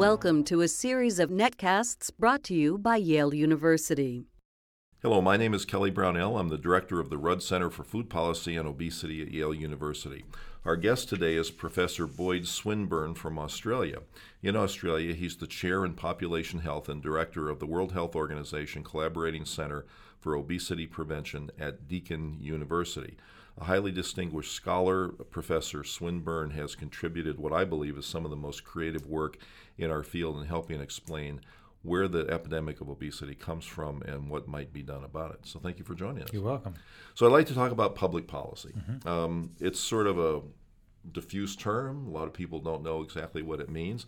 Welcome to a series of netcasts brought to you by Yale University. Hello, my name is Kelly Brownell. I'm the director of the Rudd Center for Food Policy and Obesity at Yale University. Our guest today is Professor Boyd Swinburn from Australia. In Australia, he's the chair in population health and director of the World Health Organization Collaborating Center for Obesity Prevention at Deakin University. A highly distinguished scholar, Professor Swinburn has contributed what I believe is some of the most creative work in our field in helping explain where the epidemic of obesity comes from and what might be done about it. So thank you for joining us. You're welcome. So I'd like to talk about public policy. Mm-hmm. Um, it's sort of a diffuse term. A lot of people don't know exactly what it means.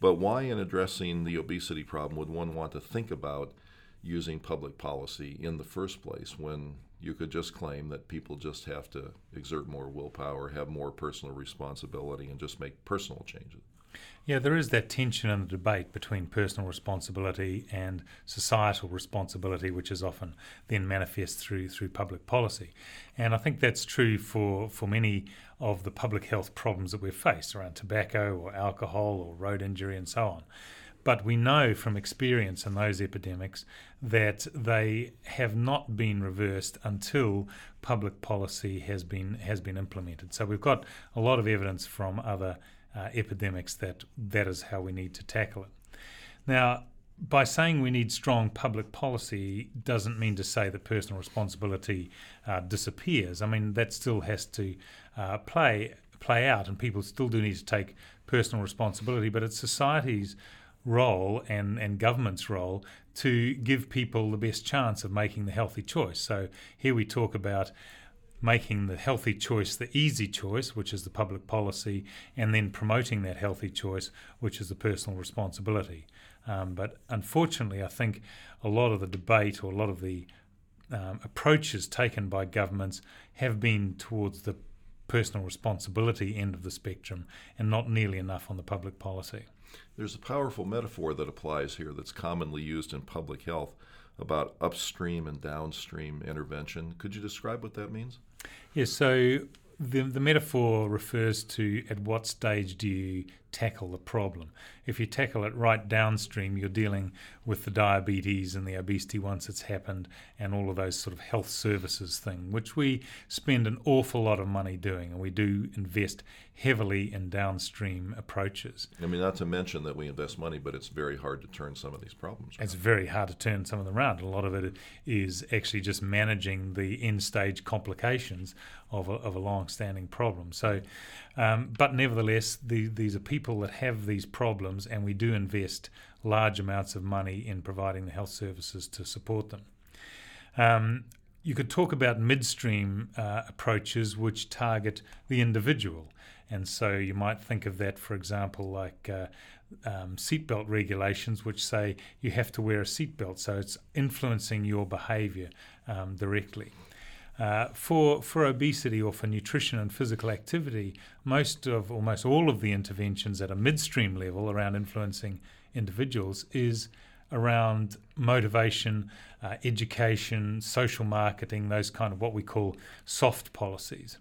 But why, in addressing the obesity problem, would one want to think about using public policy in the first place when you could just claim that people just have to exert more willpower, have more personal responsibility, and just make personal changes? Yeah, there is that tension in the debate between personal responsibility and societal responsibility, which is often then manifest through through public policy. And I think that's true for, for many of the public health problems that we've faced around tobacco or alcohol or road injury and so on. But we know from experience in those epidemics that they have not been reversed until public policy has been has been implemented. So we've got a lot of evidence from other uh, epidemics that that is how we need to tackle it. Now, by saying we need strong public policy doesn't mean to say that personal responsibility uh, disappears. I mean that still has to uh, play play out, and people still do need to take personal responsibility. But it's society's role and, and government's role to give people the best chance of making the healthy choice. So here we talk about making the healthy choice the easy choice, which is the public policy, and then promoting that healthy choice, which is the personal responsibility. Um, but unfortunately, I think a lot of the debate or a lot of the um, approaches taken by governments have been towards the personal responsibility end of the spectrum and not nearly enough on the public policy. There's a powerful metaphor that applies here that's commonly used in public health about upstream and downstream intervention. Could you describe what that means? Yes, so the, the metaphor refers to at what stage do you tackle the problem. If you tackle it right downstream, you're dealing with the diabetes and the obesity once it's happened, and all of those sort of health services thing, which we spend an awful lot of money doing, and we do invest heavily in downstream approaches. I mean, not to mention that we invest money, but it's very hard to turn some of these problems. Around. It's very hard to turn some of them around. A lot of it is actually just managing the end stage complications of a, of a long standing problem. So, um, but nevertheless, the, these are people that have these problems, and we do invest large amounts of money in providing the health services to support them. Um, you could talk about midstream uh, approaches which target the individual. And so you might think of that, for example, like uh, um, seatbelt regulations, which say you have to wear a seatbelt. So it's influencing your behavior um, directly. Uh, for for obesity or for nutrition and physical activity, most of almost all of the interventions at a midstream level around influencing individuals is around motivation, uh, education, social marketing, those kind of what we call soft policies.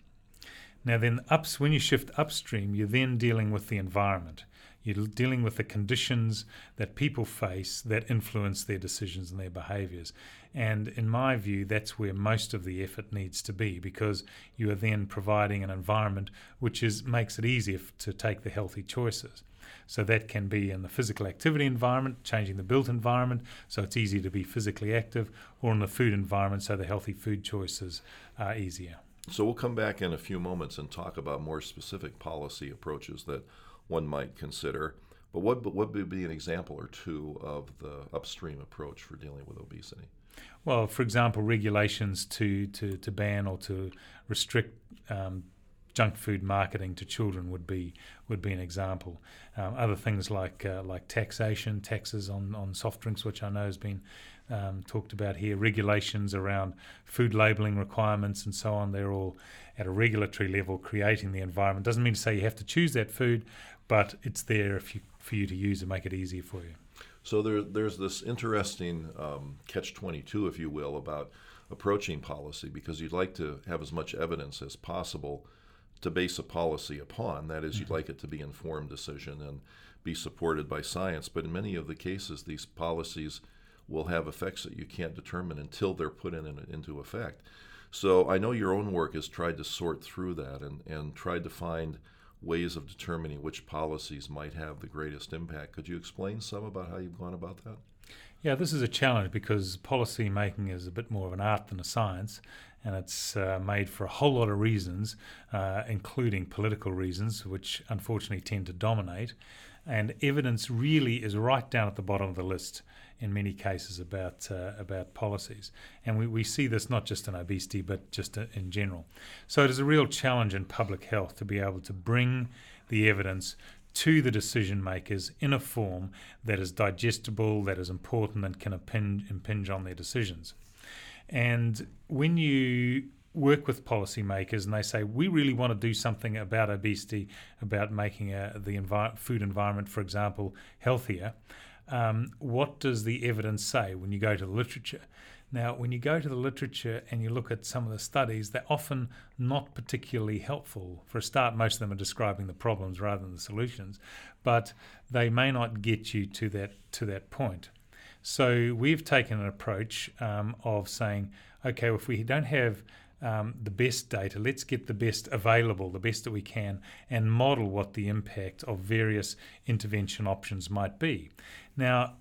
Now, then, ups, when you shift upstream, you're then dealing with the environment. You're dealing with the conditions that people face that influence their decisions and their behaviours. And in my view, that's where most of the effort needs to be because you are then providing an environment which is makes it easier to take the healthy choices. So that can be in the physical activity environment, changing the built environment so it's easier to be physically active, or in the food environment so the healthy food choices are easier. So we'll come back in a few moments and talk about more specific policy approaches that one might consider. But what, what would be an example or two of the upstream approach for dealing with obesity? Well, for example, regulations to, to, to ban or to restrict um, junk food marketing to children would be would be an example. Um, other things like uh, like taxation, taxes on, on soft drinks, which I know has been um, talked about here, regulations around food labelling requirements and so on. They're all at a regulatory level creating the environment. Doesn't mean to say you have to choose that food, but it's there if you, for you to use and make it easier for you. So there, there's this interesting um, catch 22, if you will, about approaching policy because you'd like to have as much evidence as possible to base a policy upon. That is, you'd like it to be informed decision and be supported by science. But in many of the cases, these policies will have effects that you can't determine until they're put in, in into effect. So I know your own work has tried to sort through that and, and tried to find ways of determining which policies might have the greatest impact. Could you explain some about how you've gone about that? Yeah, this is a challenge because policy making is a bit more of an art than a science, and it's uh, made for a whole lot of reasons, uh, including political reasons, which unfortunately tend to dominate. And evidence really is right down at the bottom of the list in many cases about uh, about policies. And we, we see this not just in obesity, but just in general. So it is a real challenge in public health to be able to bring the evidence to the decision makers in a form that is digestible, that is important, and can impinge, impinge on their decisions. And when you work with policymakers and they say we really want to do something about obesity, about making uh, the food environment, for example, healthier. Um, what does the evidence say when you go to the literature? Now, when you go to the literature and you look at some of the studies, they're often not particularly helpful. For a start, most of them are describing the problems rather than the solutions, but they may not get you to that to that point. So we've taken an approach um, of saying, okay, if we don't have um, the best data, let's get the best available, the best that we can, and model what the impact of various intervention options might be. Now,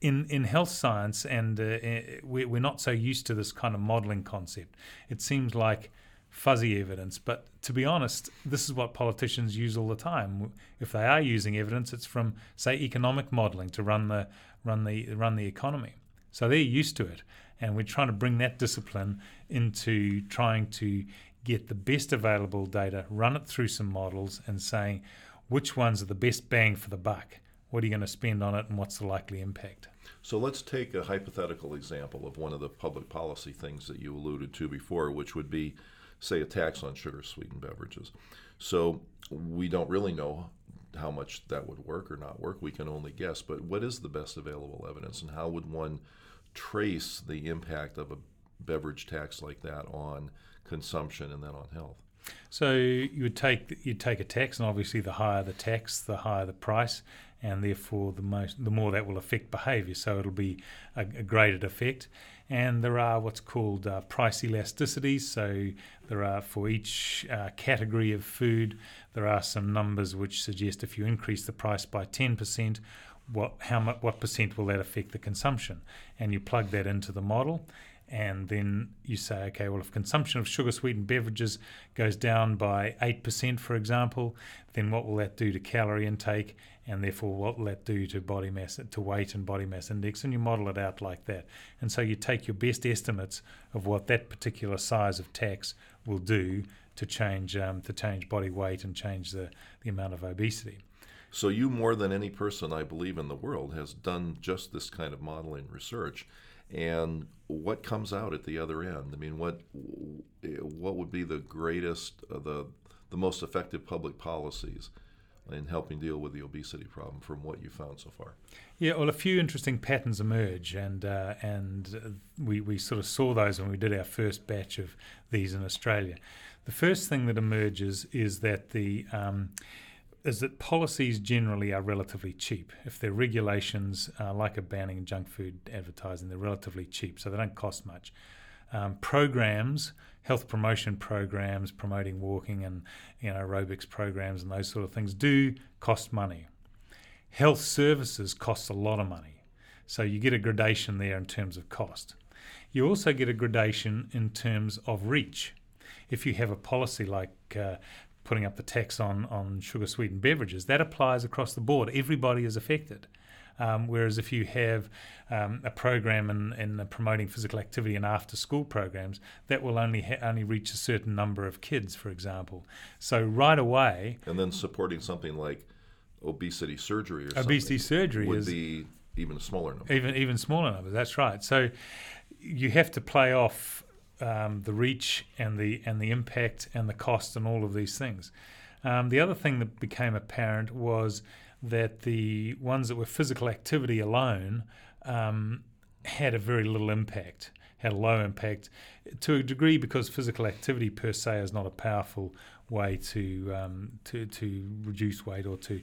in, in health science, and uh, eh, we're not so used to this kind of modeling concept. It seems like fuzzy evidence, but to be honest, this is what politicians use all the time. If they are using evidence, it's from, say, economic modeling to run the run the run the economy. So they're used to it, and we're trying to bring that discipline into trying to get the best available data, run it through some models, and saying which ones are the best bang for the buck what are you going to spend on it and what's the likely impact? So let's take a hypothetical example of one of the public policy things that you alluded to before, which would be, say, a tax on sugar sweetened beverages. So we don't really know how much that would work or not work. We can only guess. But what is the best available evidence, and how would one trace the impact of a beverage tax like that on consumption and then on health? So you would take you take a tax, and obviously the higher the tax, the higher the price, and therefore the most the more that will affect behaviour. So it'll be a, a graded effect. And there are what's called uh, price elasticities. So there are for each uh, category of food, there are some numbers which suggest if you increase the price by ten percent, what how much what percent will that affect the consumption? And you plug that into the model, and then you say, okay, well, if consumption of sugar sweetened beverages goes down by 8%, for example, then what will that do to calorie intake? And therefore, what will that do to body mass, to weight and body mass index? And you model it out like that. And so you take your best estimates of what that particular size of tax will do to change, um, to change body weight and change the, the amount of obesity. So, you more than any person I believe in the world has done just this kind of modeling research and what comes out at the other end. I mean, what what would be the greatest, uh, the the most effective public policies in helping deal with the obesity problem from what you found so far? Yeah, well, a few interesting patterns emerge, and uh, and we we sort of saw those when we did our first batch of these in Australia. The first thing that emerges is that the um, is that policies generally are relatively cheap. If they're regulations uh, like a banning junk food advertising, they're relatively cheap, so they don't cost much. Um, programs, health promotion programs, promoting walking and you know aerobics programs and those sort of things do cost money. Health services cost a lot of money, so you get a gradation there in terms of cost. You also get a gradation in terms of reach. If you have a policy like uh, putting up the tax on, on sugar sweetened beverages, that applies across the board. Everybody is affected. Um, whereas if you have um, a program in, in promoting physical activity and after school programs, that will only ha- only reach a certain number of kids, for example. So right away, and then supporting something like obesity surgery or obesity surgery would is be even a smaller number. Even even smaller numbers. That's right. So you have to play off um, the reach and the and the impact and the cost and all of these things. Um, the other thing that became apparent was that the ones that were physical activity alone um, had a very little impact. had a low impact to a degree because physical activity per se is not a powerful way to um, to, to reduce weight or to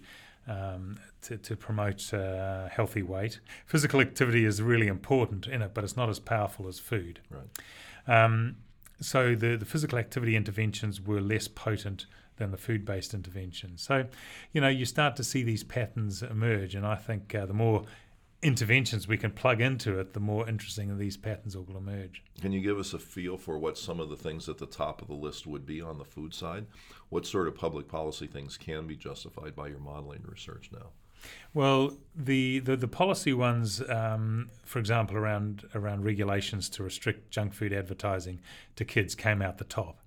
um, to, to, promote uh, healthy weight. Physical activity is really important in it, but it's not as powerful as food. Right. Um, so the, the physical activity interventions were less potent than the food based interventions. So, you know, you start to see these patterns emerge, and I think uh, the more interventions we can plug into it, the more interesting these patterns will emerge. Can you give us a feel for what some of the things at the top of the list would be on the food side? What sort of public policy things can be justified by your modeling research now? Well, the, the, the policy ones, um, for example, around around regulations to restrict junk food advertising to kids, came out the top.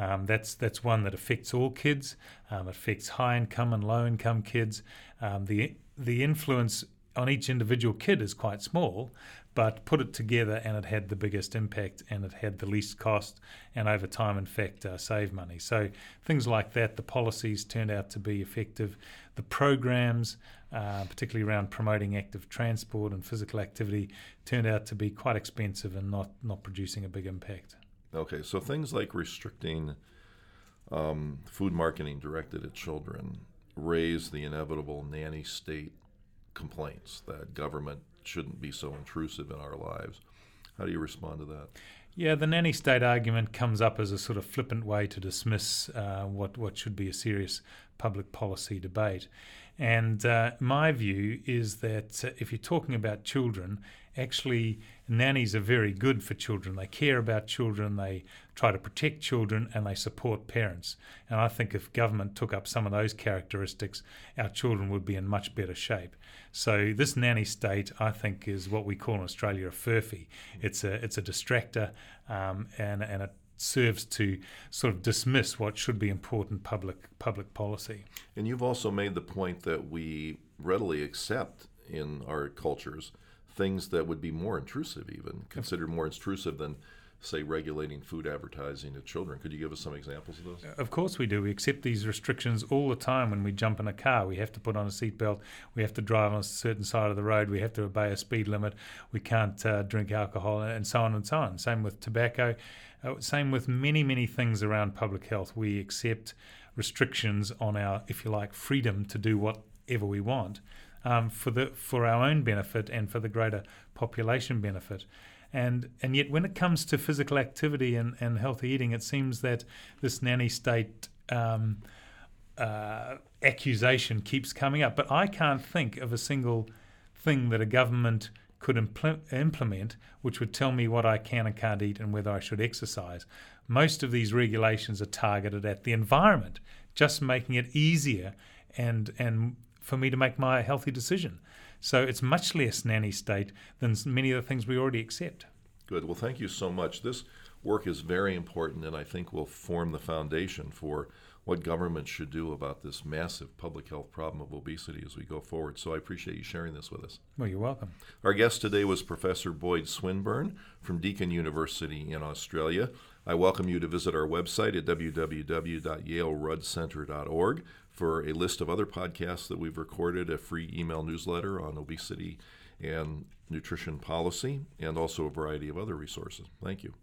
Um, that's that's one that affects all kids. Um, affects high income and low income kids. Um, the the influence on each individual kid is quite small, but put it together and it had the biggest impact and it had the least cost and over time, in fact, uh, save money. So things like that, the policies turned out to be effective. The programs, uh, particularly around promoting active transport and physical activity, turned out to be quite expensive and not, not producing a big impact. Okay, so things like restricting um, food marketing directed at children raise the inevitable nanny state complaints that government shouldn't be so intrusive in our lives. How do you respond to that? Yeah, the nanny state argument comes up as a sort of flippant way to dismiss uh, what what should be a serious public policy debate. And uh, my view is that uh, if you're talking about children, actually nannies are very good for children. They care about children, they try to protect children, and they support parents. And I think if government took up some of those characteristics, our children would be in much better shape. So this nanny state, I think, is what we call in Australia a furphy. It's a it's a distractor, um, and and it serves to sort of dismiss what should be important public public policy. And you've also made the point that we readily accept in our cultures things that would be more intrusive, even considered more intrusive than, say, regulating food advertising to children. Could you give us some examples of those? Of course, we do. We accept these restrictions all the time when we jump in a car. We have to put on a seatbelt. We have to drive on a certain side of the road. We have to obey a speed limit. We can't uh, drink alcohol, and so on and so on. Same with tobacco. Uh, same with many, many things around public health. We accept restrictions on our, if you like, freedom to do whatever we want um, for the for our own benefit and for the greater population benefit. And and yet, when it comes to physical activity and, and healthy eating, it seems that this nanny state um, uh, accusation keeps coming up. But I can't think of a single thing that a government could impl- implement which would tell me what I can and can't eat and whether I should exercise. Most of these regulations are targeted at the environment, just making it easier and and for me to make my healthy decision. So it's much less nanny state than many of the things we already accept. Good. Well, thank you so much. This work is very important and I think will form the foundation for what government should do about this massive public health problem of obesity as we go forward. So I appreciate you sharing this with us. Well, you're welcome. Our guest today was Professor Boyd Swinburn from Deakin University in Australia. I welcome you to visit our website at www.yaleruddcenter.org for a list of other podcasts that we've recorded, a free email newsletter on obesity and nutrition policy, and also a variety of other resources. Thank you.